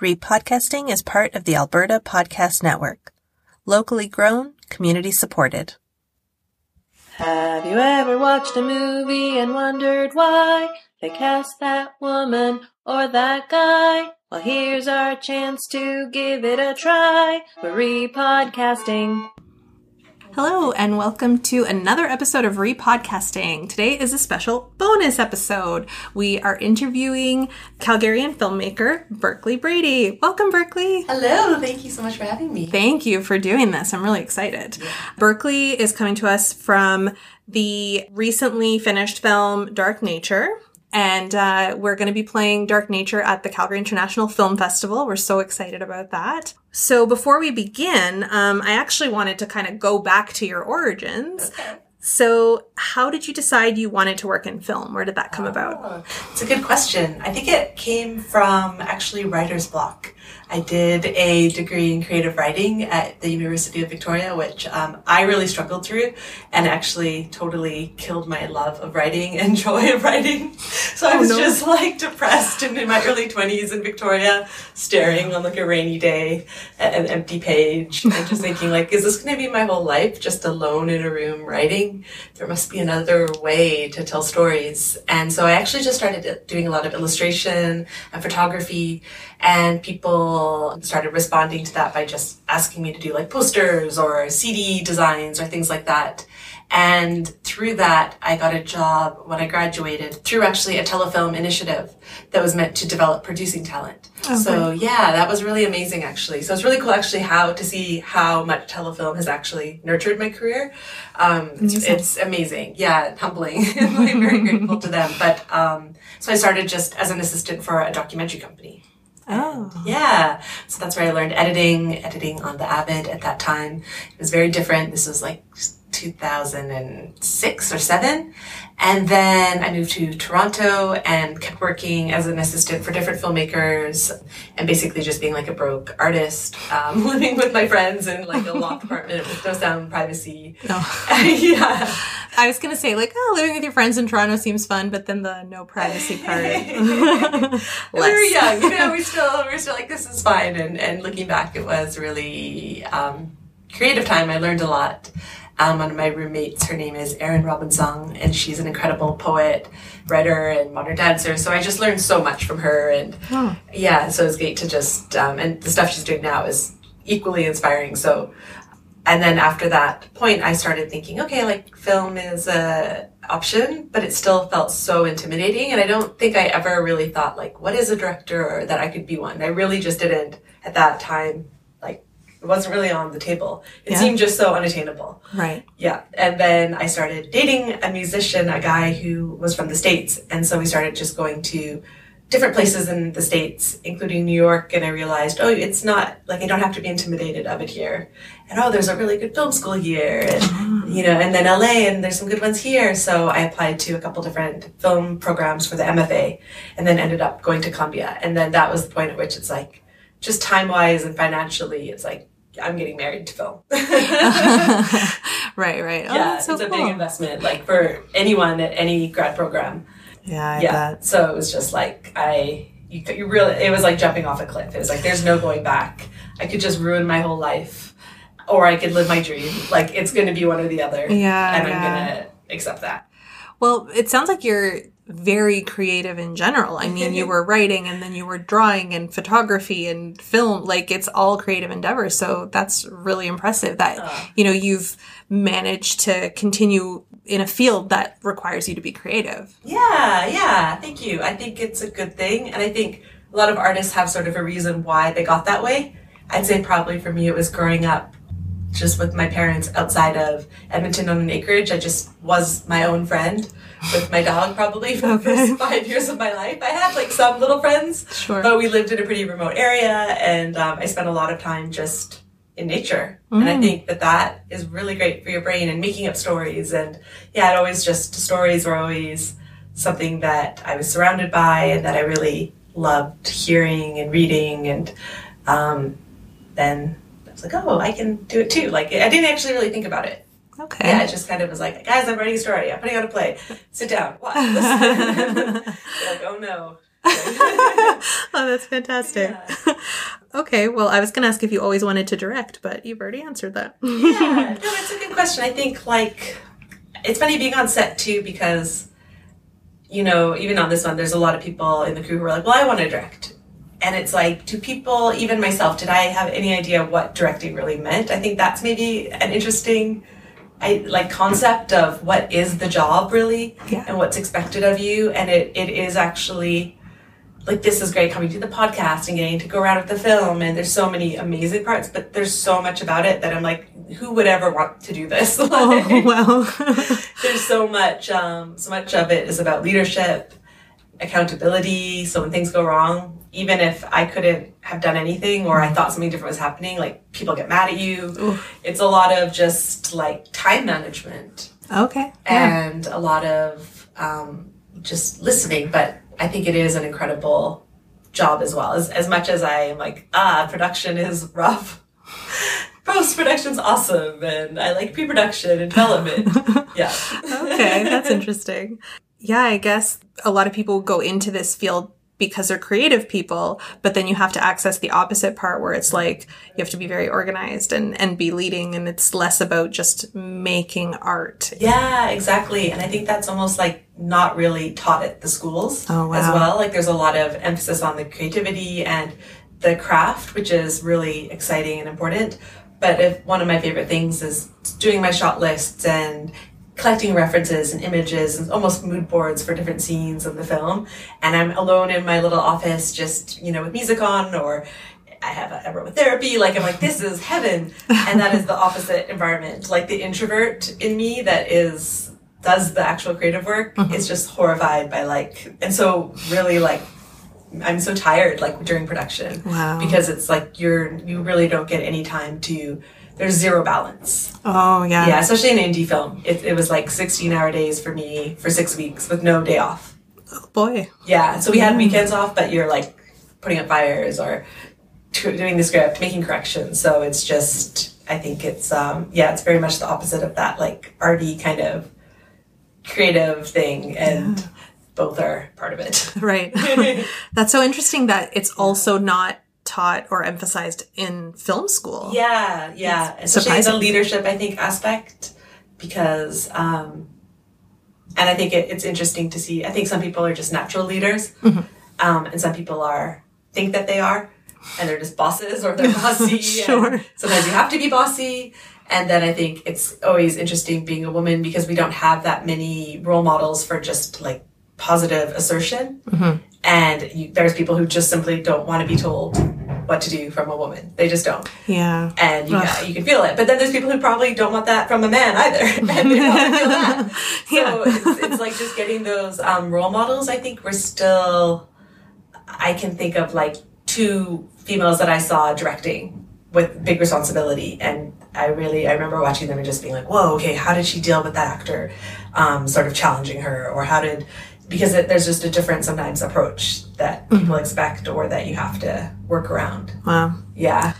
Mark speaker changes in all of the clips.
Speaker 1: Repodcasting is part of the Alberta Podcast Network. Locally grown, community supported.
Speaker 2: Have you ever watched a movie and wondered why they cast that woman or that guy? Well, here's our chance to give it a try. We're repodcasting.
Speaker 1: Hello, and welcome to another episode of Repodcasting. Today is a special bonus episode. We are interviewing Calgarian filmmaker Berkley Brady. Welcome, Berkley.
Speaker 3: Hello, thank you so much for having me.
Speaker 1: Thank you for doing this. I'm really excited. Yeah. Berkley is coming to us from the recently finished film Dark Nature, and uh, we're going to be playing Dark Nature at the Calgary International Film Festival. We're so excited about that. So before we begin, um, I actually wanted to kind of go back to your origins. Okay. So, how did you decide you wanted to work in film? Where did that come oh, about?
Speaker 3: It's a good question. I think it came from actually writer's block. I did a degree in creative writing at the University of Victoria, which um, I really struggled through and actually totally killed my love of writing and joy of writing. So I oh, was no. just like depressed and in my early 20s in Victoria, staring on like a rainy day at an empty page and just thinking like, is this going to be my whole life just alone in a room writing? There must be another way to tell stories. And so I actually just started doing a lot of illustration and photography and people started responding to that by just asking me to do like posters or CD designs or things like that. And through that, I got a job when I graduated through actually a telefilm initiative that was meant to develop producing talent. Okay. So yeah, that was really amazing actually. So it's really cool actually how to see how much telefilm has actually nurtured my career. Um, it's, it's, amazing. Yeah, humbling. I'm very grateful to them. But um, so I started just as an assistant for a documentary company.
Speaker 1: Oh.
Speaker 3: Yeah. So that's where I learned editing, editing on the Avid at that time. It was very different. This was like 2006 or 7 and then I moved to Toronto and kept working as an assistant for different filmmakers and basically just being like a broke artist, um, living with my friends in like a loft apartment with no sound privacy.
Speaker 1: No.
Speaker 3: yeah.
Speaker 1: I was going to say like, oh, living with your friends in Toronto seems fun, but then the no privacy part.
Speaker 3: we were young, you know, we still, we are still like, this is fine. And, and looking back, it was really, um, creative time. I learned a lot. Um, one of my roommates, her name is Erin Robinson, and she's an incredible poet, writer, and modern dancer. So I just learned so much from her, and oh. yeah, so it's great to just um, and the stuff she's doing now is equally inspiring. So, and then after that point, I started thinking, okay, like film is a option, but it still felt so intimidating, and I don't think I ever really thought like, what is a director, or that I could be one. I really just didn't at that time it wasn't really on the table. It yeah. seemed just so unattainable.
Speaker 1: Right.
Speaker 3: Yeah. And then I started dating a musician, a guy who was from the States. And so we started just going to different places in the States, including New York. And I realized, oh, it's not like I don't have to be intimidated of it here. And oh, there's a really good film school here. And, ah. you know, and then LA and there's some good ones here. So I applied to a couple different film programs for the MFA and then ended up going to Columbia. And then that was the point at which it's like, just time wise and financially, it's like I'm getting married to film.
Speaker 1: right, right.
Speaker 3: Oh, yeah, so it's cool. a big investment, like for anyone at any grad program.
Speaker 1: Yeah, I
Speaker 3: yeah. Bet. So it was just like I, you, you really, it was like jumping off a cliff. It was like there's no going back. I could just ruin my whole life, or I could live my dream. Like it's going to be one or the other.
Speaker 1: Yeah,
Speaker 3: and
Speaker 1: yeah.
Speaker 3: I'm gonna accept that.
Speaker 1: Well, it sounds like you're very creative in general. I mean, you were writing and then you were drawing and photography and film. Like it's all creative endeavors. So that's really impressive that, oh. you know, you've managed to continue in a field that requires you to be creative.
Speaker 3: Yeah, yeah. Thank you. I think it's a good thing. And I think a lot of artists have sort of a reason why they got that way. I'd say probably for me it was growing up just with my parents outside of Edmonton on an acreage. I just was my own friend with my dog probably for okay. the first five years of my life. I had like some little friends,
Speaker 1: sure.
Speaker 3: but we lived in a pretty remote area and um, I spent a lot of time just in nature. Mm. And I mm. think that that is really great for your brain and making up stories. And yeah, it always just, stories were always something that I was surrounded by and that I really loved hearing and reading. And um, then was like, oh, I can do it too. Like, I didn't actually really think about it.
Speaker 1: Okay.
Speaker 3: Yeah, it just kind of was like, guys, I'm writing a story. I'm putting on a play. Sit down. What? like, oh no.
Speaker 1: oh, that's fantastic. Yeah. Okay, well, I was going to ask if you always wanted to direct, but you've already answered that.
Speaker 3: yeah, no, it's a good question. I think like it's funny being on set too because you know even on this one, there's a lot of people in the crew who are like, "Well, I want to direct," and it's like, do people, even myself, did I have any idea what directing really meant? I think that's maybe an interesting. I like concept of what is the job really
Speaker 1: Yeah.
Speaker 3: and what's expected of you and it, it is actually like this is great coming to the podcast and getting to go around with the film and there's so many amazing parts but there's so much about it that i'm like who would ever want to do this
Speaker 1: oh, well.
Speaker 3: there's so much um, so much of it is about leadership accountability so when things go wrong even if i couldn't have done anything or i thought something different was happening like people get mad at you it's a lot of just like time management
Speaker 1: okay. Yeah.
Speaker 3: and a lot of um, just listening. But I think it is an incredible job as well. As, as much as I am like, ah, production is rough. Post production's awesome, and I like pre production and development. yeah.
Speaker 1: okay, that's interesting. Yeah, I guess a lot of people go into this field because they're creative people, but then you have to access the opposite part where it's like you have to be very organized and, and be leading and it's less about just making art.
Speaker 3: Yeah, exactly. And I think that's almost like not really taught at the schools
Speaker 1: Oh,
Speaker 3: as well. Like there's a lot of emphasis on the creativity and the craft, which is really exciting and important. But if one of my favorite things is doing my shot lists and collecting references and images and almost mood boards for different scenes of the film. And I'm alone in my little office, just, you know, with music on or I have a aromatherapy. Like I'm like, this is heaven. And that is the opposite environment. Like the introvert in me that is does the actual creative work mm-hmm. is just horrified by like and so really like I'm so tired like during production.
Speaker 1: Wow.
Speaker 3: Because it's like you're you really don't get any time to there's zero balance.
Speaker 1: Oh, yeah.
Speaker 3: Yeah, especially in indie film. It, it was like 16 hour days for me for six weeks with no day off.
Speaker 1: Boy.
Speaker 3: Yeah, so we had weekends off, but you're like putting up fires or t- doing the script, making corrections. So it's just, I think it's, um, yeah, it's very much the opposite of that like arty kind of creative thing, and both are part of it.
Speaker 1: Right. That's so interesting that it's also not taught or emphasized in film school.
Speaker 3: Yeah, yeah. Especially the leadership, I think, aspect because, um, and I think it, it's interesting to see. I think some people are just natural leaders,
Speaker 1: Mm-hmm.
Speaker 3: um, and some people are think that they are, and they're just bosses or they're bossy.
Speaker 1: Sure.
Speaker 3: sometimes you have to be bossy. And then I think it's always interesting being a woman because we don't have that many role models for just like positive assertion.
Speaker 1: Mm-hmm.
Speaker 3: And you, there's people who just simply don't want to be told what to do from a woman. They just don't
Speaker 1: Yeah.
Speaker 3: and you,
Speaker 1: Ugh.
Speaker 3: you can feel it. But then there's people who probably don't want that from a man either, and they probably feel that. So
Speaker 1: Yeah.
Speaker 3: it's, it's like just getting those um, role models. I think we're still. I can think of like two females that I saw directing with big responsibility, and I really I remember watching them and just being like, "Whoa, okay, how did she deal with that actor, um, sort of challenging her, or how did?" Because it, there's just a different sometimes approach that people expect or that you have to work around.
Speaker 1: Wow.
Speaker 3: Yeah.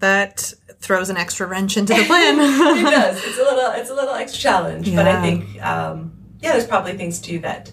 Speaker 1: That throws an extra wrench into the plan.
Speaker 3: it does. It's a little it's a little extra challenge, but I think um, yeah, there's probably things too that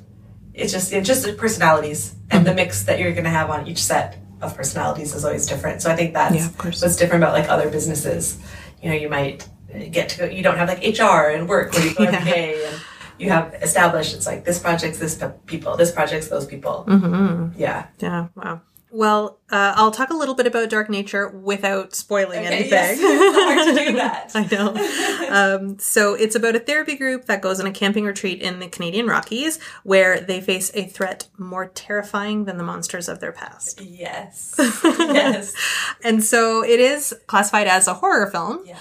Speaker 3: it's just it's just the personalities and the mix that you're going to have on each set of personalities is always different. So I think that's
Speaker 1: Yeah,
Speaker 3: what's different about like other businesses. You know, you might get to go. You don't have like HR and work where you go
Speaker 1: Yeah.
Speaker 3: every day and. You have established it's like this project's this pe- people, this project's those people.
Speaker 1: Mm-hmm.
Speaker 3: Yeah.
Speaker 1: Yeah, wow. Well, uh, I'll talk a little bit about Dark Nature without spoiling
Speaker 3: Okay,
Speaker 1: anything.
Speaker 3: yes. It's hard to do that.
Speaker 1: I know. Um, so it's about a therapy group that goes on a camping retreat in the Canadian Rockies where they face a threat more terrifying than the monsters of their past.
Speaker 3: Yes. yes.
Speaker 1: And so it is classified as a horror film.
Speaker 3: Yeah.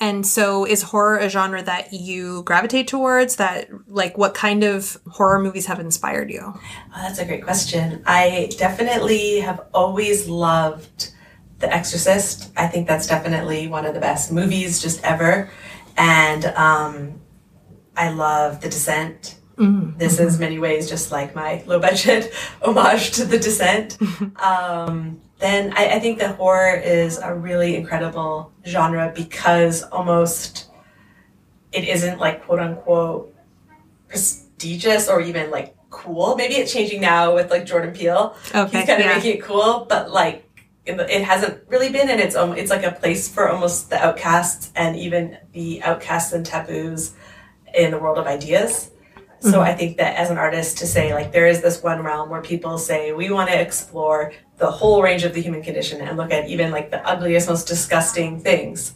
Speaker 1: And so is horror a genre that you gravitate towards? That, like, what kind of horror movies have inspired you?
Speaker 3: Oh, that's a great question. I definitely have always loved The Exorcist. I think that's definitely one of the best movies just ever. And um, I love The Descent. This is many ways just like my low budget homage to The Descent. um, then I, I think that horror is a really incredible genre because almost it isn't like quote unquote prestigious or even like cool. Maybe it's changing now with like Jordan Peele.
Speaker 1: Okay,
Speaker 3: He's kind of
Speaker 1: yeah.
Speaker 3: making it cool, but like it hasn't really been and it's um, it's like a place for almost the outcasts and even the outcasts and taboos in the world of ideas so
Speaker 1: Mm-hmm.
Speaker 3: i think that as an artist to say like there is this one realm where people say we want to explore the whole range of the human condition and look at even like the ugliest most disgusting things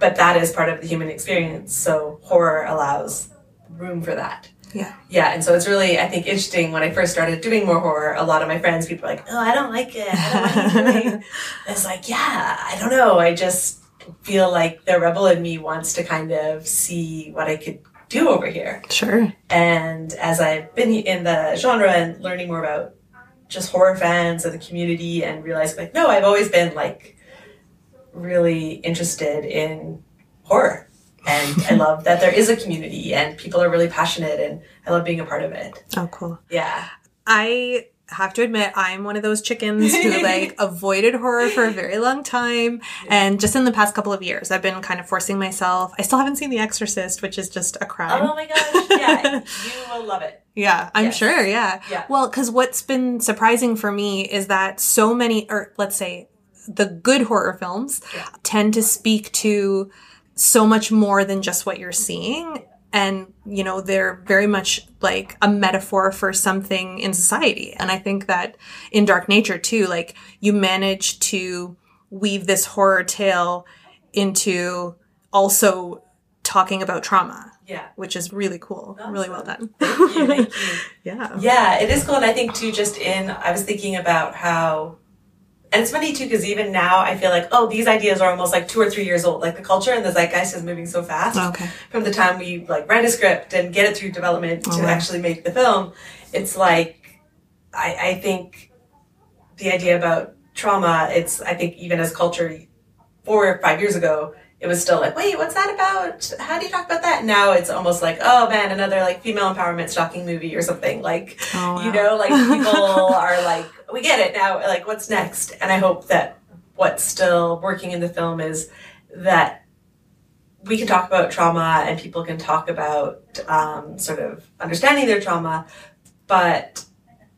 Speaker 3: but that is part of the human experience so horror allows room for that
Speaker 1: Yeah.
Speaker 3: yeah, and so it's really, I think, interesting. When I first started doing more horror, a lot of my friends, people were like, "Oh, I don't like it. I don't like what it's like, yeah, I don't know. I just feel like the rebel in me wants to kind of see what I could do over here.
Speaker 1: Sure.
Speaker 3: And as I've been in the genre and learning more about just horror fans and the community, and realizing like, no, I've always been like really interested in horror. And I love that there is a community and people are really passionate, and I love being a part of it.
Speaker 1: Oh, cool.
Speaker 3: Yeah.
Speaker 1: I have to admit, I'm one of those chickens who like avoided horror for a very long time. And just in the past couple of years, I've been kind of forcing myself. I still haven't seen The Exorcist, which is just a crime.
Speaker 3: Oh my gosh. Yeah. you will love it.
Speaker 1: Yeah, I'm
Speaker 3: Yes.
Speaker 1: sure. Yeah.
Speaker 3: Yeah.
Speaker 1: Well, because what's been surprising for me is that so many, or let's say, the good horror films
Speaker 3: Yeah.
Speaker 1: tend to speak to so much more than just what you're seeing. And, you know, they're very much like a metaphor for something in society. And I think that in Dark Nature, too, like you manage to weave this horror tale into also talking about trauma,
Speaker 3: Yeah.
Speaker 1: which is really cool. Really well done.
Speaker 3: Thank you. Thank you.
Speaker 1: Yeah.
Speaker 3: Yeah, it is cool. And I think too, just in, I was thinking about how, and it's funny too, because even now I feel like, oh, these ideas are almost like two or three years old. Like the culture and the zeitgeist is moving so fast.
Speaker 1: Oh, okay.
Speaker 3: From the time we like write a script and get it through development oh, to
Speaker 1: Oh, wow.
Speaker 3: actually make the film, it's like, I, I think the idea about trauma, it's, I think even as culture four or five years ago, it was still like, wait, what's that about? How do you talk about that? Now it's almost like, oh man, another like female empowerment stalking movie or something. Like,
Speaker 1: Oh,
Speaker 3: you know, like people are like, we get it now. Like, what's next? And I hope that what's still working in the film is that we can talk about trauma and people can talk about um, sort of understanding their trauma, but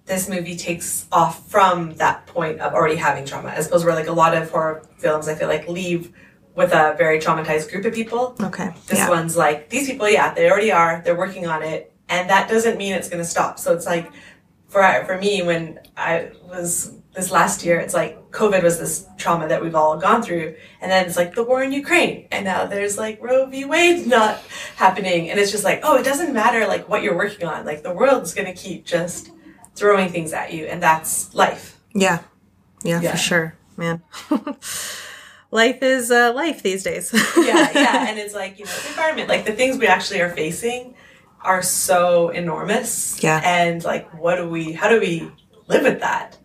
Speaker 3: this movie takes off from that point of already having trauma, as opposed where like a lot of horror films, I feel like leave with a very traumatized group of people.
Speaker 1: Okay.
Speaker 3: This
Speaker 1: yeah.
Speaker 3: one's like these people, yeah, they already are. They're working on it, and that doesn't mean it's going to stop. So it's like for for me when I was this last year, it's like COVID was this trauma that we've all gone through, and then it's like the war in Ukraine, and now there's like Roe v. Wade not happening, and it's just like oh, it doesn't matter like what you're working on, like the world's going to keep just throwing things at you, and that's life.
Speaker 1: Yeah. Yeah,
Speaker 3: Yeah.
Speaker 1: for sure, man. life is uh, life these days.
Speaker 3: yeah, yeah. And it's like, you know, the environment, like the things we actually are facing are so enormous.
Speaker 1: Yeah.
Speaker 3: And like, what do we, how do we live with that?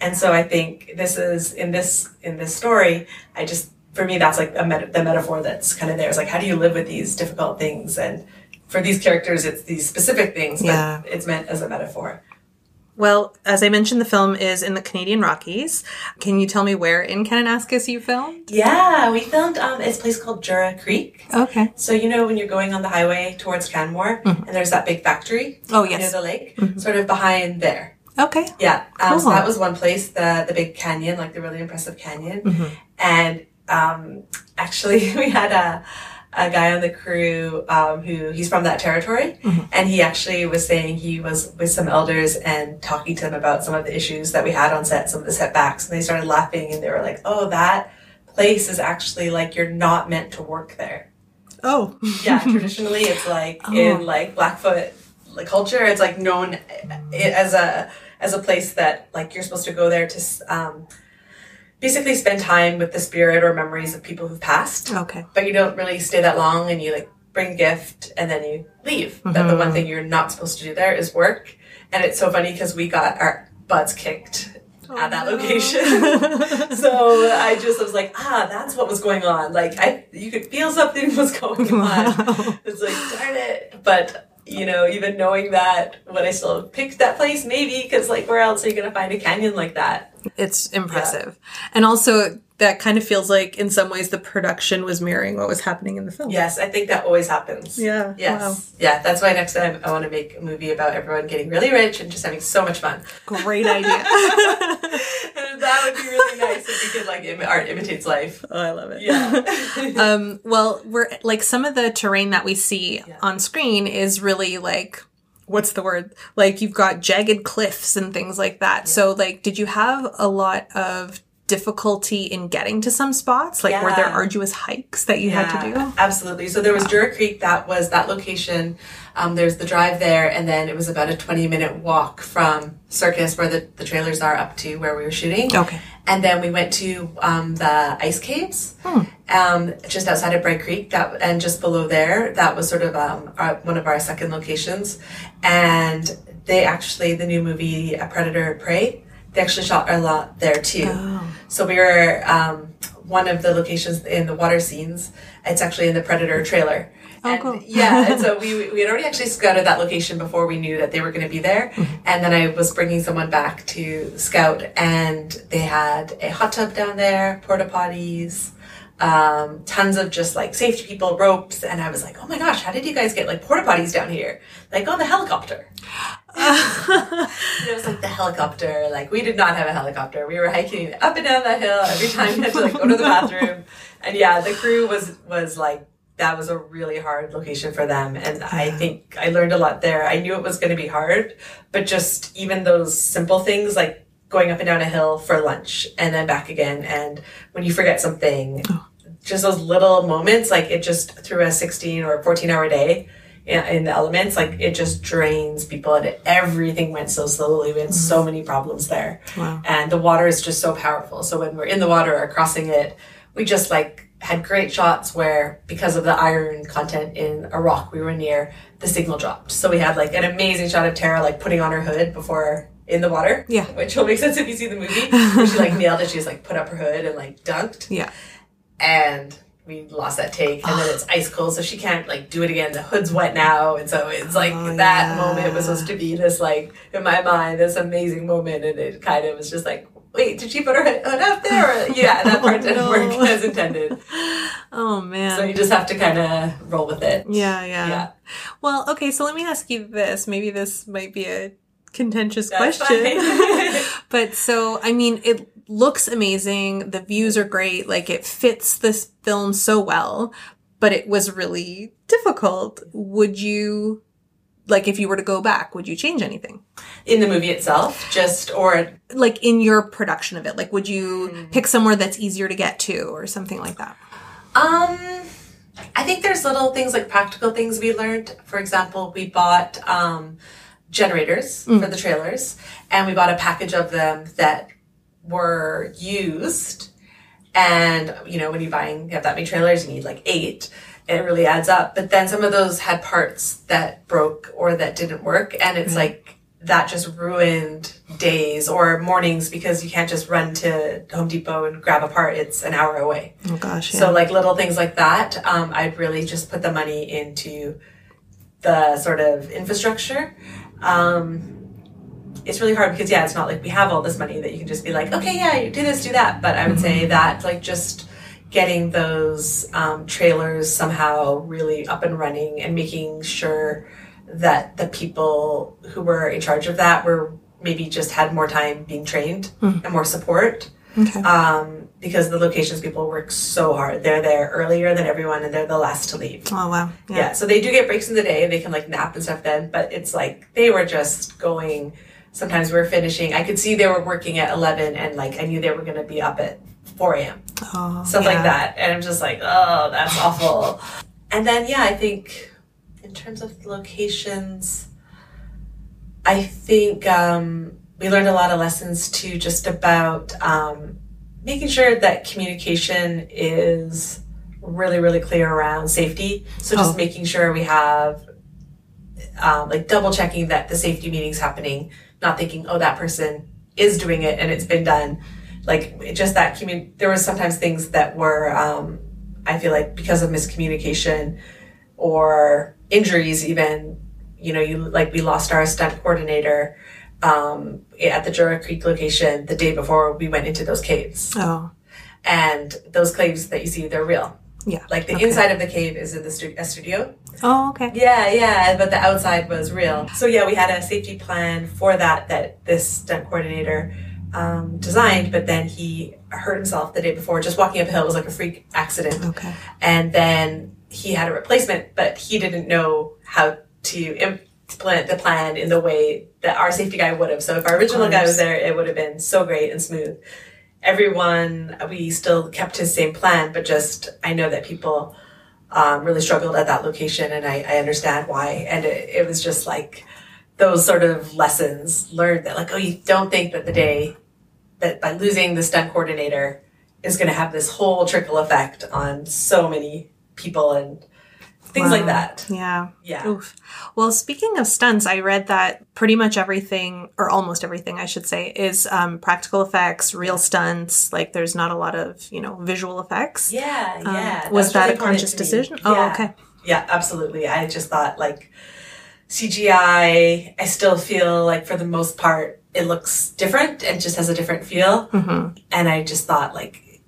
Speaker 3: And so I think this is, in this, in this story, I just, for me, that's like a met- the metaphor that's kind of there. It's like, how do you live with these difficult things? And for these characters, it's these specific things, but
Speaker 1: Yeah.
Speaker 3: it's meant as a metaphor.
Speaker 1: Well, as I mentioned, the film is in the Canadian Rockies. Can you tell me where in Kananaskis you filmed?
Speaker 3: Yeah, we filmed, um, it's a place called Jura Creek.
Speaker 1: Okay.
Speaker 3: So you know when you're going on the highway towards Canmore, and there's that big factory
Speaker 1: Oh, yes.
Speaker 3: near the lake, sort of behind there.
Speaker 1: Okay.
Speaker 3: Yeah, um, so
Speaker 1: Cool.
Speaker 3: that was one place, the the big canyon, like the really impressive canyon, and um, actually we had a a guy on the crew um, who he's from that territory, and he actually was saying he was with some elders and talking to them about some of the issues that we had on set, some of the setbacks, and they started laughing and they were like, "Oh, that place is actually like you're not meant to work there."
Speaker 1: Oh.
Speaker 3: yeah traditionally it's like
Speaker 1: Oh.
Speaker 3: in like blackfoot like culture it's like known as a as a place that like you're supposed to go there to um basically spend time with the spirit or memories of people who've passed
Speaker 1: Okay.
Speaker 3: but you don't really stay that long and you like bring a gift and then you leave but the
Speaker 1: Mm-hmm.
Speaker 3: one thing you're not supposed to do there is work and it's so funny because we got our butts kicked at that location so I just was like, ah, that's what was going on. Like I, you could feel something was going on.
Speaker 1: Wow.
Speaker 3: It's like, darn it. But you know, even knowing that, would I still have picked that place? Maybe because like, where else are you gonna find a canyon like that?
Speaker 1: It's impressive. And also, that kind of feels like, in some ways, the production was mirroring what was happening in the film.
Speaker 3: Yes, I think that always happens.
Speaker 1: Yeah,
Speaker 3: Yes.
Speaker 1: wow.
Speaker 3: Yeah. That's why next time I want to make a movie about everyone getting really rich and just having so much fun.
Speaker 1: Great idea.
Speaker 3: that would be really nice. kid like Im- art imitates life.
Speaker 1: Oh, I love it.
Speaker 3: Yeah.
Speaker 1: um, well, we're like some of the terrain that we see on screen is really like what's the word? Like you've got jagged cliffs and things like that. So like did you have a lot of difficulty in getting to some spots? Like were there
Speaker 3: Yeah.
Speaker 1: arduous hikes that you had to do?
Speaker 3: Absolutely. So there was Jura Creek, that was that location. Um, there's the drive there, and then it was about a 20 minute walk from Circus, where the, the trailers are, up to where we were shooting.
Speaker 1: Okay.
Speaker 3: And then we went to um, the ice caves, um, just outside of Bright Creek, that and just below there. That was sort of um, our, one of our second locations. And they actually, the new movie A Predator Prey, they actually shot a lot there too. So we were um, one of the locations in the water scenes. It's actually in the Predator trailer. and,
Speaker 1: cool.
Speaker 3: yeah, and so we we had already actually scouted that location before we knew that they were going to be there. And then I was bringing someone back to scout, and they had a hot tub down there, porta potties, um, tons of just like safety people, ropes, and I was like, oh my gosh, how did you guys get like porta potties down here? Like on the helicopter. It was like the helicopter. Like we did not have a helicopter. We were hiking up and down that hill every time you had to like go to the bathroom. And yeah, the crew was was like that was a really hard location for them. And I think I learned a lot there. I knew it was going to be hard, but just even those simple things like going up and down a hill for lunch and then back again. And when you forget something, oh. just those little moments, like it just through a 16 or 14 hour day in, the elements, like it just drains people and everything went so slowly. We had mm. so many problems there.
Speaker 1: Wow.
Speaker 3: And the water is just so powerful. So when we're in the water or crossing it, we just like had great shots where because of the iron content in a rock we were near, the signal dropped. So we had like an amazing shot of Tara like putting on her hood before in the water.
Speaker 1: Yeah.
Speaker 3: Which will make sense if you see the movie. where she like nailed it. She just like put up her hood and like dunked
Speaker 1: Yeah.
Speaker 3: and we lost that take and then it's ice cold so she can't like do it again the hood's wet now and so it's like
Speaker 1: Oh,
Speaker 3: that
Speaker 1: yeah.
Speaker 3: moment was supposed to be this like in my mind this amazing moment and it kind of was just like wait did she put her hood up there yeah that part oh, didn't
Speaker 1: no.
Speaker 3: work as intended
Speaker 1: Oh man.
Speaker 3: so you just have to kind of roll with it
Speaker 1: Yeah, yeah,
Speaker 3: Yeah.
Speaker 1: Well, okay, so let me ask you this. Maybe this might be a contentious
Speaker 3: That's
Speaker 1: question. but so, I mean, it looks amazing. The views are great. Like it fits this film so well, but it was really difficult. Would you, like, if you were to go back, would you change anything?
Speaker 3: in the movie itself just or
Speaker 1: Like in your production of it, like, would you
Speaker 3: Hmm.
Speaker 1: pick somewhere that's easier to get to or something like that?
Speaker 3: Um, I think there's little things like practical things we learned. For example, we bought um, generators for the trailers, and we bought a package of them that were used. And you know, when you're buying, you have that many trailers, you need like eight. It really adds up. But then some of those had parts that broke or that didn't work, and it's like that just ruined days or mornings because you can't just run to Home Depot and grab a part. It's an hour away.
Speaker 1: Oh gosh,
Speaker 3: So like little things like that, um, I'd really just put the money into the sort of infrastructure. Um, it's really hard because yeah, it's not like we have all this money that you can just be like, okay, yeah, do this, do that. But I would say that like just getting those um, trailers somehow really up and running and making sure that the people who were in charge of that were maybe just had more time being trained and more support
Speaker 1: Okay.
Speaker 3: um, because the locations people work so hard. They're there earlier than everyone, and they're the last to leave.
Speaker 1: oh wow.
Speaker 3: Yeah. so they do get breaks in the day. And they can like nap and stuff then, but it's like they were just going. Sometimes we are finishing. I could see they were working at eleven, and like I knew they were going to be up at four a.m.
Speaker 1: Oh,
Speaker 3: Stuff
Speaker 1: yeah.
Speaker 3: like that, and I'm just like, oh, that's awful. And then yeah, I think in terms of locations, I think um, we learned a lot of lessons too, just about um, making sure that communication is really, really clear around safety. So just
Speaker 1: Oh.
Speaker 3: making sure we have um, like double checking that the safety meeting's happening, not thinking, oh, that person is doing it and it's been done. Like just that commun. There was sometimes things that were, um, I feel like because of miscommunication or injuries, even you know, you like we lost our stunt coordinator um, at the Jura Creek location the day before we went into those caves,
Speaker 1: Oh,
Speaker 3: and those caves that you see, they're real.
Speaker 1: yeah.
Speaker 3: Like the
Speaker 1: Okay.
Speaker 3: inside of the cave is in the stu- a studio,
Speaker 1: Oh, okay.
Speaker 3: yeah, yeah, but the outside was real. So yeah, we had a safety plan for that that this stunt coordinator um, designed, but then he hurt himself the day before just walking up a hill. It was like a freak accident.
Speaker 1: Okay.
Speaker 3: And then he had a replacement, but he didn't know how to implement the plan in the way that our safety guy would have. So if our original guy was there, it would have been so great and smooth. Everyone, we still kept his same plan, but just I know that people um, really struggled at that location, and I, I understand why. And it, it was just like those sort of lessons learned that, like, oh, you don't think that the day that by losing the stunt coordinator is going to have this whole trickle effect on so many people and things like that.
Speaker 1: Yeah.
Speaker 3: Yeah.
Speaker 1: Oof. Well, speaking of stunts, I read that pretty much everything, or almost everything, I should say, is um, practical effects, real stunts. Like, there's not a lot of, you know, visual effects.
Speaker 3: Yeah,
Speaker 1: Um,
Speaker 3: yeah.
Speaker 1: was that
Speaker 3: really
Speaker 1: a conscious decision? Oh,
Speaker 3: Yeah.
Speaker 1: okay.
Speaker 3: Yeah, absolutely. I just thought like CGI, I still feel like for the most part it looks different and just has a different feel.
Speaker 1: hmm
Speaker 3: And I just thought like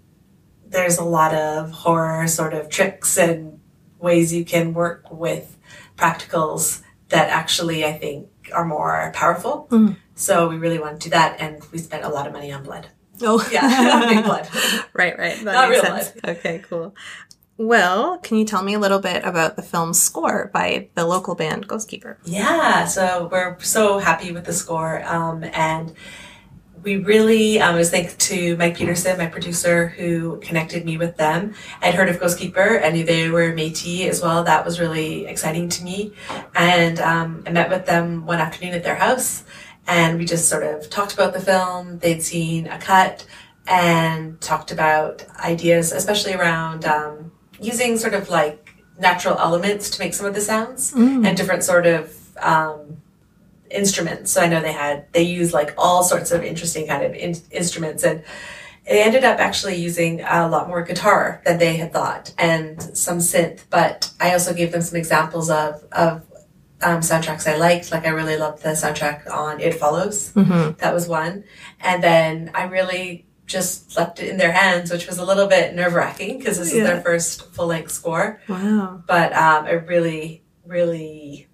Speaker 3: there's a lot of horror sort of tricks and ways you can work with practicals that actually I think are more powerful.
Speaker 1: Mhm.
Speaker 3: So we really want to do that and we spent a lot of money on blood.
Speaker 1: Oh,
Speaker 3: Yeah, big blood.
Speaker 1: right, right. That
Speaker 3: Not real
Speaker 1: sense. Okay, cool. Well, can you tell me a little bit about the film's score by the local band Ghostkeeper?
Speaker 3: Yeah, so we're so happy with the score. Um, and we really, um, was thanks to Mike Peterson, my producer, who connected me with them. I'd heard of Ghostkeeper and knew they were Métis as well. That was really exciting to me. And um, I met with them one afternoon at their house and we just sort of talked about the film. They'd seen a cut and talked about ideas, especially around um, using sort of like natural elements to make some of the sounds and different sort of um, instruments. So I know they had they used like all sorts of interesting kind of in- instruments, and they ended up actually using a lot more guitar than they had thought, and some synth. But I also gave them some examples of of um, soundtracks I liked. Like I really loved the soundtrack on It Follows.
Speaker 1: Mm-hmm.
Speaker 3: That was one, and then I really just left it in their hands, which was a little bit nerve wracking because this
Speaker 1: Yeah.
Speaker 3: is their first full length score
Speaker 1: Wow.
Speaker 3: but um, I really, really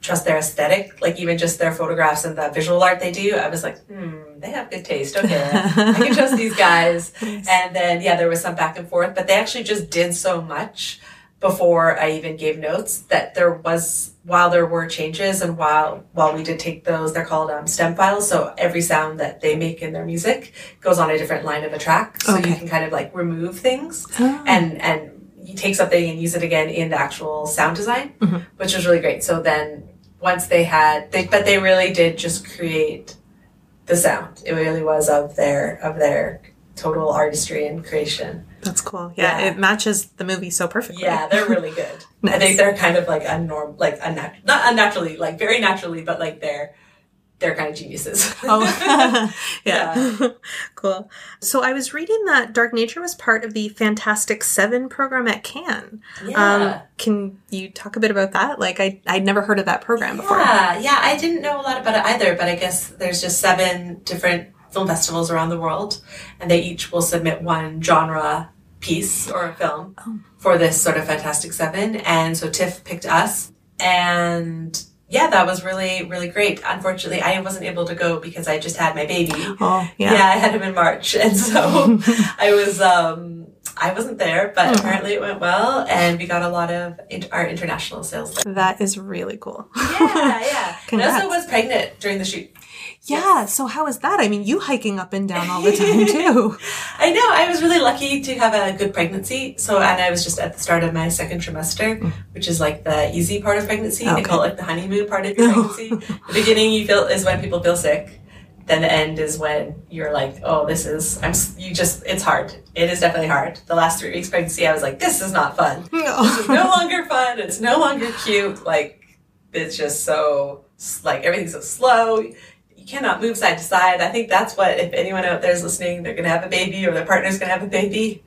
Speaker 3: trust their aesthetic. Like even just their photographs and the visual art they do, I was like, hmm, they have good taste. Okay, I can trust these guys. And then yeah, there was some back and forth, but they actually just did so much before I even gave notes that there was while there were changes and while while we did take those, they're called um, stem files. So every sound that they make in their music goes on a different line of a track. So
Speaker 1: Okay.
Speaker 3: you can kind of like remove things
Speaker 1: Oh.
Speaker 3: and and you take something and use it again in the actual sound design,
Speaker 1: Mhm.
Speaker 3: which was really great. So then once they had, they, but they really did just create the sound. It really was of their of their total artistry and creation.
Speaker 1: That's cool. Yeah,
Speaker 3: Yeah.
Speaker 1: it matches the movie so perfectly.
Speaker 3: Yeah, they're really good. I think they're kind of like unnorm, like unnatural, not unnaturally, like very naturally, but like they're they're kind of geniuses.
Speaker 1: Oh, yeah.
Speaker 3: Yeah.
Speaker 1: cool. So I was reading that Dark Nature was part of the Fantastic Seven program at Cannes.
Speaker 3: yeah.
Speaker 1: Um, can you talk a bit about that? Like, I I'd never heard of that program before.
Speaker 3: Yeah, yeah, I didn't know a lot about it either, but I guess there's just seven different film festivals around the world, and they each will submit one genre piece or a film
Speaker 1: Oh.
Speaker 3: for this sort of Fantastic Seven. And so TIFF picked us, and yeah, that was really, really great. Unfortunately, I wasn't able to go because I just had my baby.
Speaker 1: Oh,
Speaker 3: Yeah,
Speaker 1: yeah.
Speaker 3: I had him in March, and so I was um I wasn't there, but
Speaker 1: Mhm.
Speaker 3: apparently it went well, and we got a lot of in- our international sales.
Speaker 1: That is really cool.
Speaker 3: Yeah, yeah. And I also was pregnant during the shoot.
Speaker 1: Yeah. So how is that? I mean, you hiking up and down all the time too.
Speaker 3: I know. I was really lucky to have a good pregnancy. So, and I was just at the start of my second trimester, mm. which is like the easy part of pregnancy. They call it like the honeymoon part of your oh. pregnancy. the beginning you feel is when people feel sick. Then the end is when you're like, oh, this is I'm. You just it's hard. It is definitely hard. The last three weeks pregnancy, I was like, this is not fun. This is no longer fun. It's no longer cute. Like it's just so like everything's so slow. Cannot move side to side. I think that's what if anyone out there is listening, they're gonna have a baby or their partner's gonna have a baby.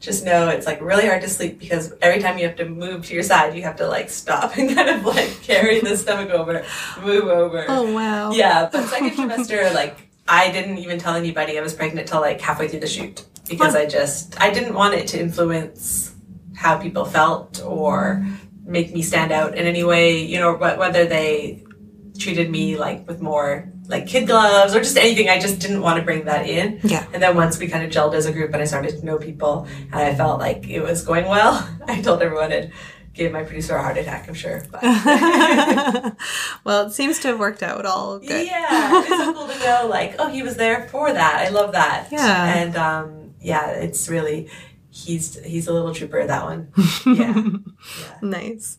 Speaker 3: Just know it's like really hard to sleep because every time you have to move to your side, you have to like stop and kind of like carry the stomach over, move over.
Speaker 1: Oh wow.
Speaker 3: Yeah, but second trimester, like I didn't even tell anybody I was pregnant till like halfway through the shoot because I just I didn't want it to influence how people felt or make me stand out in any way. You know, whether they treated me like with more like kid gloves or just anything. I just didn't want to bring that in.
Speaker 1: Yeah.
Speaker 3: And then once we kind of gelled as a group and I started to know people and I felt like it was going well, I told everyone it gave my producer a heart attack, I'm sure. But
Speaker 1: well, it seems to have worked out all good.
Speaker 3: yeah, it's so cool to know like, oh, he was there for that. I love that.
Speaker 1: Yeah.
Speaker 3: And um, yeah, it's really he's he's a little trooper that one. Yeah.
Speaker 1: Nice.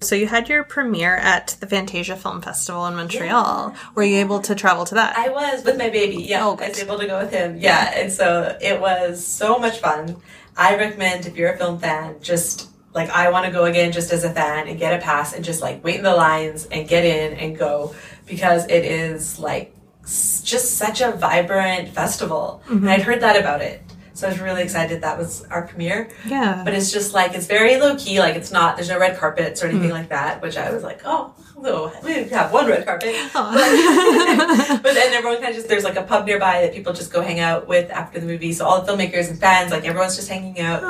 Speaker 1: So you had your premiere at the Fantasia Film Festival in Montreal. Were you able to travel to that?
Speaker 3: I was with my baby. Yeah,
Speaker 1: Oh,
Speaker 3: I was able to go with him. Yeah, and so it was so much fun. I recommend if you're a film fan, just like I want to go again, just as a fan, and get a pass, and just like wait in the lines and get in and go because it is like just such a vibrant festival. Mm-hmm. And I'd heard that about it, so I was really excited. That was our premiere.
Speaker 1: yeah.
Speaker 3: But it's just like it's very low key. Like it's not. There's no red carpets or anything like that. Which I was like, oh, no, we have one red carpet. But, but then everyone kind of just there's like a pub nearby that people just go hang out with after the movie. So all the filmmakers and fans, like everyone's just hanging out.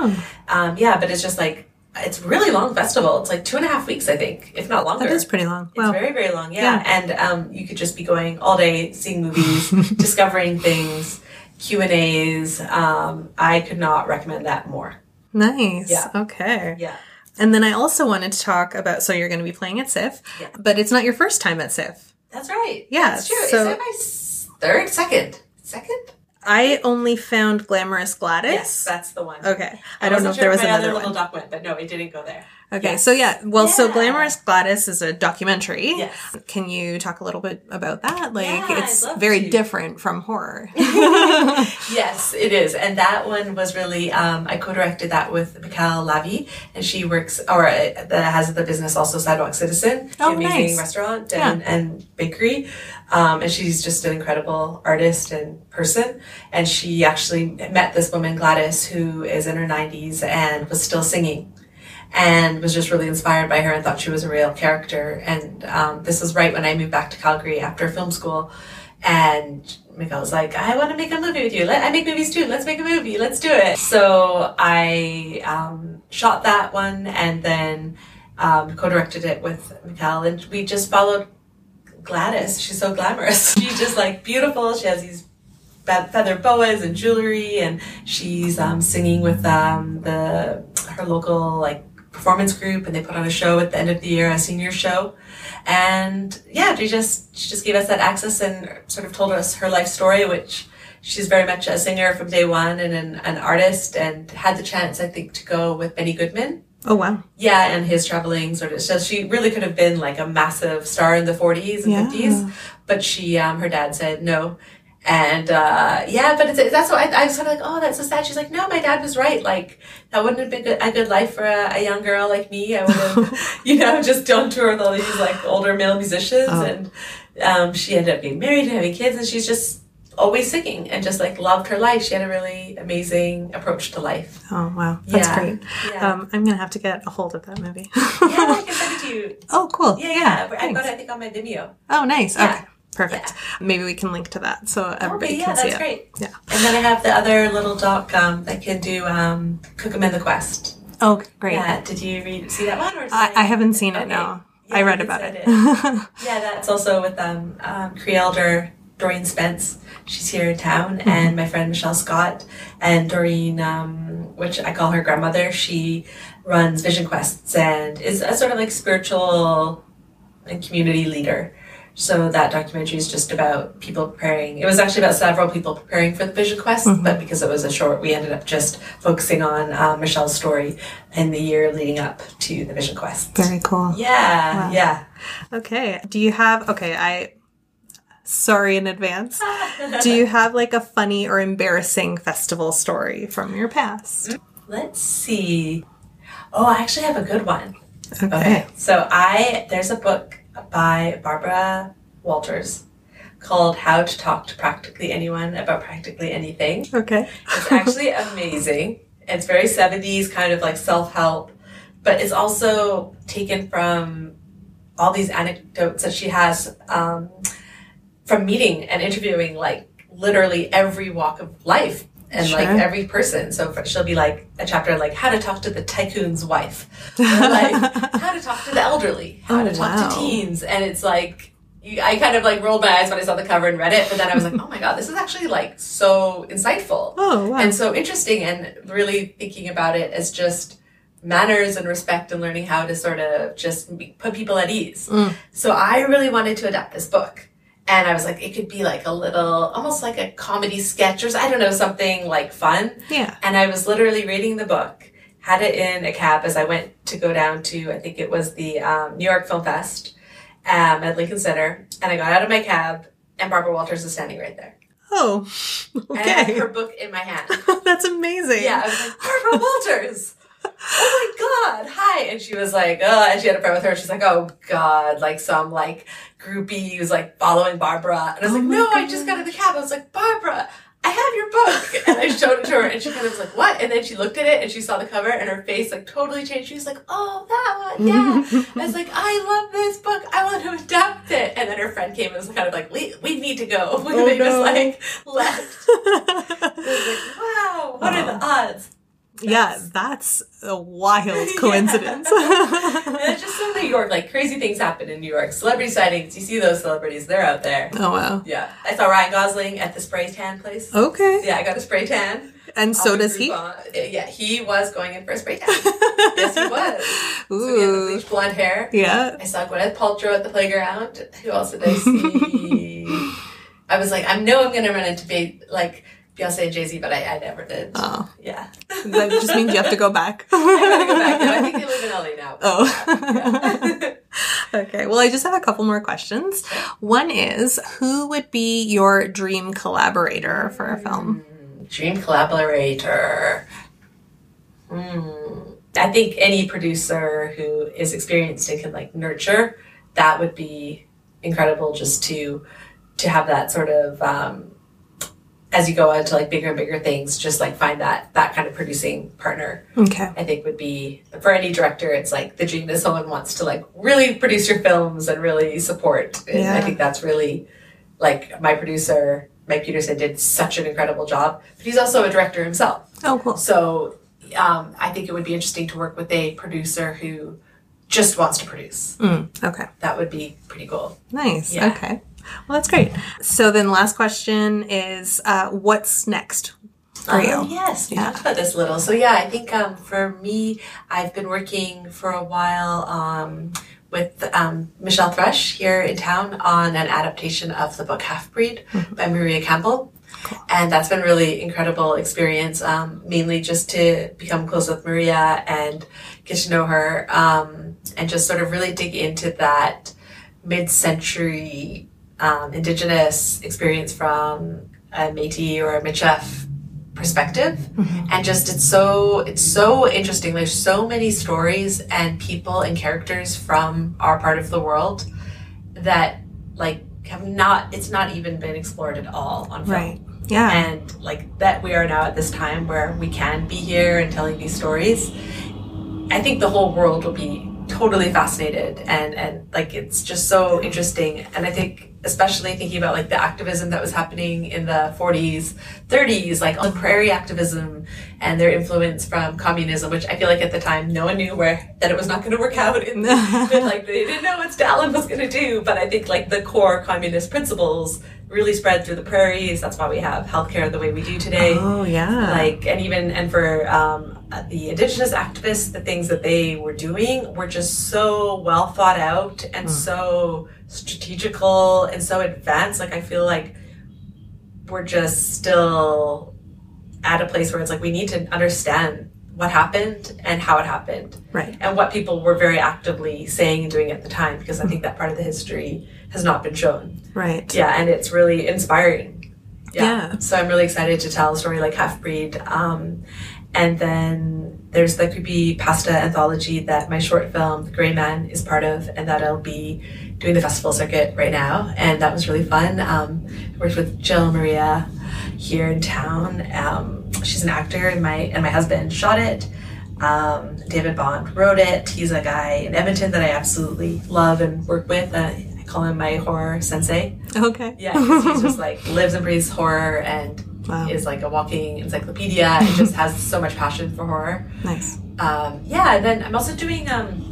Speaker 3: Um, yeah, but it's just like it's really long festival. It's like two and a half weeks, I think, if not longer.
Speaker 1: that is pretty long.
Speaker 3: It's
Speaker 1: Wow.
Speaker 3: very, very long, yeah. And um, you could just be going all day, seeing movies, discovering things, Q and A's. Um, I could not recommend that more.
Speaker 1: nice.
Speaker 3: Yeah.
Speaker 1: Okay.
Speaker 3: Yeah.
Speaker 1: And then I also wanted to talk about so you're going to be playing at CIFF,
Speaker 3: Yeah.
Speaker 1: but it's not your first time at CIFF.
Speaker 3: That's right.
Speaker 1: Yeah,
Speaker 3: That's true.
Speaker 1: so-
Speaker 3: Is that my third, second, second?
Speaker 1: I only found Glamorous Gladys.
Speaker 3: Yes, that's the one.
Speaker 1: Okay. I, don't know if
Speaker 3: sure
Speaker 1: there was
Speaker 3: my
Speaker 1: another
Speaker 3: other little duck went, but no, it didn't go there.
Speaker 1: Okay.
Speaker 3: Yes.
Speaker 1: So yeah, well, so Glamorous Gladys is a documentary.
Speaker 3: Yes.
Speaker 1: Can you talk a little bit about that? Like,
Speaker 3: Yeah,
Speaker 1: it's very
Speaker 3: to.
Speaker 1: different from horror.
Speaker 3: Yes, it is, and that one was really. Um, I co-directed that with Michal Lavi, and she works or uh, that has the business also Sidewalk Citizen,
Speaker 1: Oh,
Speaker 3: an amazing
Speaker 1: nice.
Speaker 3: restaurant and, and bakery, um, and she's just an incredible artist and person. And she actually met this woman Gladys, who is in her nineties and was still singing. And was just really inspired by her and thought she was a real character. And um, this was right when I moved back to Calgary after film school. And Michal was like, I want to make a movie with you. Let, I make movies too. Let's make a movie. Let's do it. So I um, shot that one and then um, co-directed it with Michal. And we just followed Gladys. She's so glamorous. She's just like beautiful. She has these feather boas and jewelry, and she's um, singing with um, the her local like performance group, and they put on a show at the end of the year, a senior show. And yeah, she just she just gave us that access and sort of told us her life story, which she's very much a singer from day one and an, an artist, and had the chance I think to go with Benny Goodman.
Speaker 1: oh wow.
Speaker 3: Yeah, and his traveling sort of. So she really could have been like a massive star in the 40s and
Speaker 1: Yeah.
Speaker 3: 50s, but she, um, her dad said no. And uh, yeah, but it's, that's what I, I was sort of like, oh, that's so sad. She's like, no, my dad was right. Like that wouldn't have been good, a good life for a, a young girl like me. I would have, you know, just done tour with all these like older male musicians.
Speaker 1: Oh.
Speaker 3: And um, she ended up getting married and having kids, and she's just always singing and just like loved her life. She had a really amazing approach to life.
Speaker 1: Oh wow. That's
Speaker 3: Yeah.
Speaker 1: great.
Speaker 3: Yeah.
Speaker 1: Um, I'm gonna have to get a hold of that movie.
Speaker 3: yeah, I can send it to you.
Speaker 1: oh cool.
Speaker 3: Yeah, yeah. I've
Speaker 1: thanks.
Speaker 3: got it, I think, on my Vimeo.
Speaker 1: Oh nice.
Speaker 3: Yeah.
Speaker 1: Okay. Perfect. Maybe we can link to that so everybody
Speaker 3: okay, yeah,
Speaker 1: can see
Speaker 3: that's
Speaker 1: it.
Speaker 3: great.
Speaker 1: Yeah.
Speaker 3: And then I have the other little doc um, that can do um, Cook 'em in the Quest.
Speaker 1: Oh great.
Speaker 3: Yeah, did you read see that one? Or
Speaker 1: I, I haven't seen it
Speaker 3: Okay.
Speaker 1: now.
Speaker 3: Yeah,
Speaker 1: I read about
Speaker 3: said
Speaker 1: it.
Speaker 3: Yeah, that's also with um, um, Cree Elder, Doreen Spence. She's here in town,
Speaker 1: Mm-hmm.
Speaker 3: and my friend Michelle Scott. And Doreen, um, which I call her grandmother, she runs Vision Quests and is a sort of like spiritual and community leader. So that documentary is just about people preparing. It was actually about several people preparing for the Vision Quest,
Speaker 1: Mm-hmm.
Speaker 3: but because it was a short, we ended up just focusing on uh, Michelle's story in the year leading up to the Vision Quest.
Speaker 1: Very cool.
Speaker 3: Yeah,
Speaker 1: Wow.
Speaker 3: yeah.
Speaker 1: Okay. Do you have okay, I sorry in advance. Do you have like a funny or embarrassing festival story from your past?
Speaker 3: Let's see. Oh, I actually have a good one.
Speaker 1: Okay.
Speaker 3: So I there's a book by Barbara Walters called How to Talk to Practically Anyone About Practically Anything.
Speaker 1: Okay.
Speaker 3: It's actually amazing. It's very 70s kind of like self-help, but it's also taken from all these anecdotes that she has um, from meeting and interviewing like literally every walk of life and like every person. So for, she'll be like a chapter like how to talk to the tycoon's wife, or like how to talk to the elderly, how
Speaker 1: Oh,
Speaker 3: to talk
Speaker 1: wow.
Speaker 3: to teens, and it's like I kind of like rolled my eyes when I saw the cover and read it, but then I was like, oh my god, this is actually like so insightful
Speaker 1: Oh, wow.
Speaker 3: and so interesting, and really thinking about it as just manners and respect and learning how to sort of just be- put people at ease. Mm. So I really wanted to adapt this book. And I was like, it could be like a little, almost like a comedy sketch or I don't know, something like fun.
Speaker 1: yeah.
Speaker 3: And I was literally reading the book, had it in a cab as I went to go down to, I think it was the um, New York Film Fest um, at Lincoln Center. And I got out of my cab, and Barbara Walters was standing right there.
Speaker 1: Oh,
Speaker 3: And I had
Speaker 1: okay.
Speaker 3: her book in my hand.
Speaker 1: That's amazing.
Speaker 3: Yeah, I was like, Barbara Walters. Oh my god, hi. And she was like, oh, and she had a friend with her. She's like, oh god, like some like groupie who's like following Barbara. And I was
Speaker 1: Oh
Speaker 3: like, no, I just got in the cab. I was like, Barbara, I have your book. And I showed it to her and she kind of was like, what? And then she looked at it and she saw the cover and her face like totally changed. She was like, oh, that one, yeah. I was like, I love this book. I want to adapt it. And then her friend came and was kind of like, we, we need to go.
Speaker 1: Oh,
Speaker 3: they
Speaker 1: no.
Speaker 3: just like left. I was like, wow, what are the odds?
Speaker 1: Yeah, that's a wild coincidence.
Speaker 3: It's just in New York, like crazy things happen in New York. Celebrity sightings, you see those celebrities, they're out there.
Speaker 1: oh, wow.
Speaker 3: Yeah. I saw Ryan Gosling at the spray tan place.
Speaker 1: Okay.
Speaker 3: Yeah, I got a spray tan.
Speaker 1: And so does he?
Speaker 3: Groupon. Eh, yeah, he was going in for a spray tan. yes, he was. So he had the
Speaker 1: Ooh.
Speaker 3: bleached blonde hair.
Speaker 1: Yeah.
Speaker 3: I saw Gwyneth Paltrow at the playground. Who else did I see? I was like, I know I'm gonna run into Be- like Beyonce and Jay Z, but I, I never did.
Speaker 1: Oh,
Speaker 3: Yeah.
Speaker 1: that just means you have to go back.
Speaker 3: I'm gonna go back. No, I think they live in LA now.
Speaker 1: Oh.
Speaker 3: Yeah.
Speaker 1: okay. Well, I just have a couple more questions. One is who would be your dream collaborator for a film?
Speaker 3: Dream collaborator. Hmm. I think any producer who is experienced and can like nurture that would be incredible. Just to to have that sort of um, as you go on to like bigger and bigger things, just like find that that kind of producing partner.
Speaker 1: Okay.
Speaker 3: I think would be for any director. It's like the dream that someone wants to like really produce your films and really support. And
Speaker 1: Yeah.
Speaker 3: I think that's really like my producer Mike Peterson did such an incredible job. But he's also a director himself,
Speaker 1: Oh, cool.
Speaker 3: so um, I think it would be interesting to work with a producer who just wants to produce.
Speaker 1: Mm, okay.
Speaker 3: That would be pretty cool.
Speaker 1: Nice.
Speaker 3: Yeah.
Speaker 1: Okay. Well, that's great. So then, last question is, uh, what's next for you?
Speaker 3: Um, yes, we
Speaker 1: Yeah.
Speaker 3: talked about this a little. So yeah, I think um, for me, I've been working for a while um, with um, Michelle Thrush here in town on an adaptation of the book Half Breed by Maria Campbell. And that's been really incredible experience, um, mainly just to become close with Maria and get to know her, um, and just sort of really dig into that mid-century um, indigenous experience from a Métis or a Michif perspective. And just it's so it's so interesting. There's so many stories and people and characters from our part of the world that like have not it's not even been explored at all on film.
Speaker 1: Right. Yeah.
Speaker 3: and like that we are now at this time where we can be here and telling these stories. I think the whole world will be totally fascinated and and like it's just so interesting. And i think especially thinking about like the activism that was happening in the 40s 30s like on prairie activism and their influence from communism which i feel like at the time no one knew where that it was not going to work out in like they didn't know what stalin was going to do. But i think like the core communist principles really spread through the prairies. That's why we have healthcare the way we do today.
Speaker 1: Oh, yeah.
Speaker 3: like and even and for um, the indigenous activists the things that they were doing were just so well thought out and so strategical and so advanced like i feel like we're just still at a place where it's like we need to understand what happened and how it happened
Speaker 1: right.
Speaker 3: and what people were very actively saying and doing at the time because i think that part of the history has not been shown
Speaker 1: Right.
Speaker 3: yeah, and it's really inspiring.
Speaker 1: Yeah.
Speaker 3: So I'm really excited to tell a story like Half Breed. Um, and then there's the creepy pasta anthology that my short film, The Gray Man, is part of, and that I'll be doing the festival circuit right now. And that was really fun. Um, I worked with Jill Maria here in town. Um, she's an actor, and my and my husband shot it. Um, David Bond wrote it. He's a guy in Edmonton that I absolutely love and work with. Uh, I call him my horror sensei.
Speaker 1: Okay.
Speaker 3: Yeah, he's just like lives and breathes horror and
Speaker 1: Wow.
Speaker 3: is like a walking encyclopedia and just has so much passion for horror.
Speaker 1: Nice.
Speaker 3: Um, yeah, and then I'm also doing um,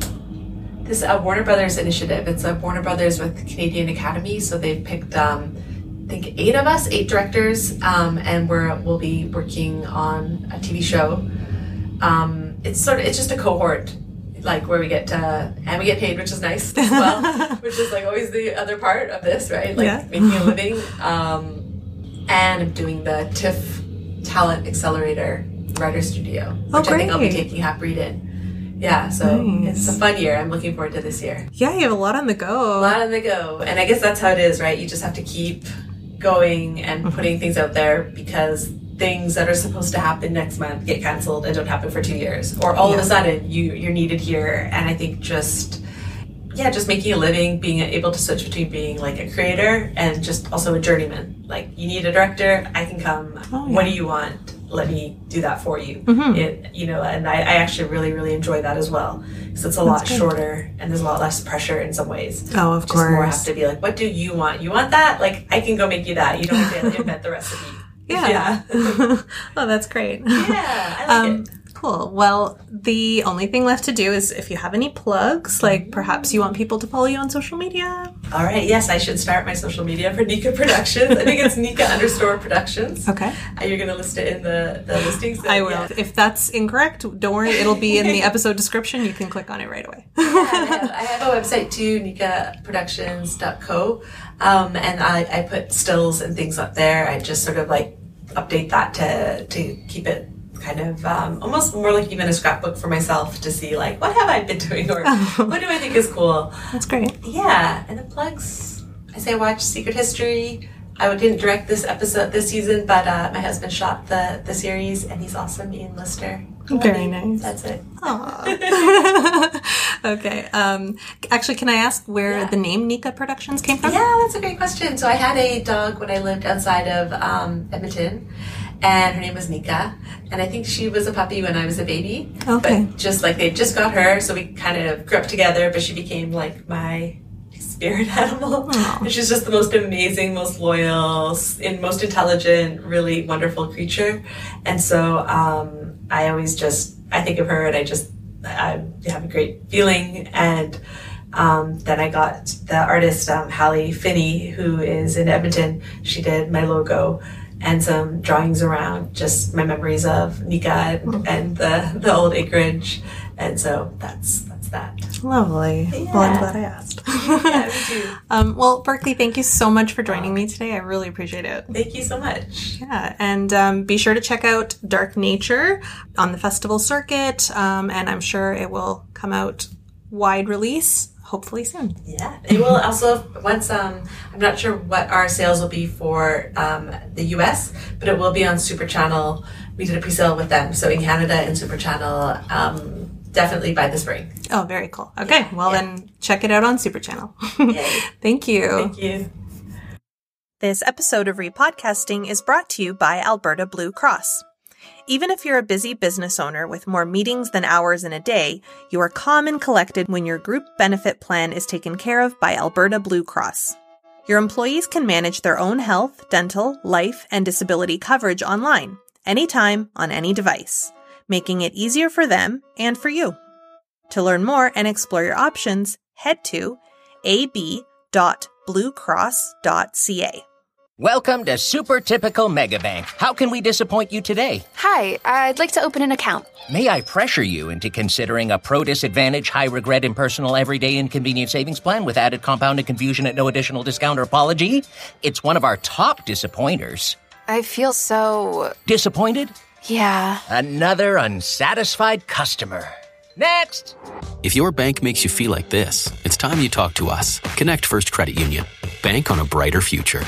Speaker 3: This is a Warner Brothers initiative. It's a Warner Brothers with Canadian Academy. So they've picked, um, I think, eight of us, eight directors, um, and we're we'll be working on a TV show. Um, it's sort of it's just a cohort, like where we get to and we get paid, which is nice as well, which is like always the other part of this, right? Like
Speaker 1: Yeah.
Speaker 3: making a living. Um, and I'm doing the TIFF Talent Accelerator Writer Studio,
Speaker 1: Oh,
Speaker 3: which I think I'll be taking Half Breed in. Yeah, so
Speaker 1: Nice.
Speaker 3: it's a fun year. I'm looking forward to this year.
Speaker 1: Yeah, you have a lot on the go.
Speaker 3: A lot on the go. And I guess that's how it is, right? You just have to keep going and mm-hmm. putting things out there because things that are supposed to happen next month get canceled and don't happen for two years. Or all of a sudden you you're needed here. And I think just yeah, just making a living, being able to switch between being like a creator and just also a journeyman. Like you need a director, I can come.
Speaker 1: Oh,
Speaker 3: What do you want? Let me do that for you.
Speaker 1: Mhm.
Speaker 3: It, you know, and I, I actually really, really enjoy that as well because it's a lot
Speaker 1: good.
Speaker 3: shorter and there's a lot less pressure in some ways
Speaker 1: Oh, of
Speaker 3: just more have to be like, what do you want? You want that? Like, I can go make you that. You don't have to invent the recipe.
Speaker 1: Yeah.
Speaker 3: Yeah.
Speaker 1: oh, that's great.
Speaker 3: Yeah, I like
Speaker 1: Um,
Speaker 3: it.
Speaker 1: Cool. Well, the only thing left to do is if you have any plugs, like perhaps you want people to follow you on social media.
Speaker 3: All right. Yes, I should start my social media for Nika Productions. I think it's Nika underscore Productions.
Speaker 1: Okay.
Speaker 3: Uh, You're going to list it in the, the listings.
Speaker 1: I will.
Speaker 3: Yeah.
Speaker 1: If that's incorrect, don't worry. It'll be in the episode description. You can click on it right away.
Speaker 3: Yeah, I, have, I have a website too, nikaproductions.co. Um, and I, I put stills and things up there. I just sort of like update that to, to keep it kind of um, almost more like even a scrapbook for myself to see like what have I been doing or what do I think is cool.
Speaker 1: That's great.
Speaker 3: Yeah, and the plugs. I say watch Secret History. I didn't direct this episode this season, but uh, my husband shot the the series, and he's awesome. Ian Lister.
Speaker 1: Very nice.
Speaker 3: That's it.
Speaker 1: Okay. Um, actually, can I ask where
Speaker 3: Yeah.
Speaker 1: the name Nika Productions came from?
Speaker 3: Yeah, that's a great question. So I had a dog when I lived outside of um, Edmonton, and her name was Nika. And I think she was a puppy when I was a baby.
Speaker 1: Okay.
Speaker 3: But just like they just got her, so we kind of grew up together. But she became like my spirit animal.
Speaker 1: Aw.
Speaker 3: And she's just the most amazing, most loyal, and most intelligent, really wonderful creature. And so um, I always just I think of her, and I just I have a great feeling and. Um, then I got the artist um, Hallie Finney, who is in Edmonton. She did my logo and some drawings around just my memories of Nika and, and the the old acreage, and so that's that's that.
Speaker 1: Lovely. Well, I'm glad I asked.
Speaker 3: Yeah, me too.
Speaker 1: um, well, Berkley, thank you so much for joining me today. I really appreciate it.
Speaker 3: Thank you so much.
Speaker 1: Yeah, and um, be sure to check out Dark Nature on the festival circuit, um, and I'm sure it will come out wide release hopefully soon.
Speaker 3: Yeah, it will also once. Um, I'm not sure what our sales will be for um, the U.S., but it will be on Super Channel. We did a pre-sale with them, so in Canada and Super Channel, um, definitely by the spring.
Speaker 1: Oh, very cool. Okay, well
Speaker 3: yeah.
Speaker 1: then check it out on Super Channel. Thank you.
Speaker 3: Thank you.
Speaker 1: This episode of Repodcasting is brought to you by Alberta Blue Cross. Even if you're a busy business owner with more meetings than hours in a day, you are calm and collected when your group benefit plan is taken care of by Alberta Blue Cross. Your employees can manage their own health, dental, life, and disability coverage online, anytime, on any device, making it easier for them and for you. To learn more and explore your options, head to ab.bluecross.ca.
Speaker 4: Welcome to Super Typical Megabank. How can we disappoint you today?
Speaker 5: Hi, I'd like to open an account.
Speaker 4: May I pressure you into considering a pro disadvantage, high regret, impersonal, everyday inconvenient savings plan with added compounded confusion at no additional discount or apology? It's one of our top disappointers.
Speaker 5: I feel so.
Speaker 4: Disappointed?
Speaker 5: Yeah.
Speaker 4: Another unsatisfied customer. Next!
Speaker 6: If your bank makes you feel like this, it's time you talk to us. Connect First Credit Union. Bank on a brighter future.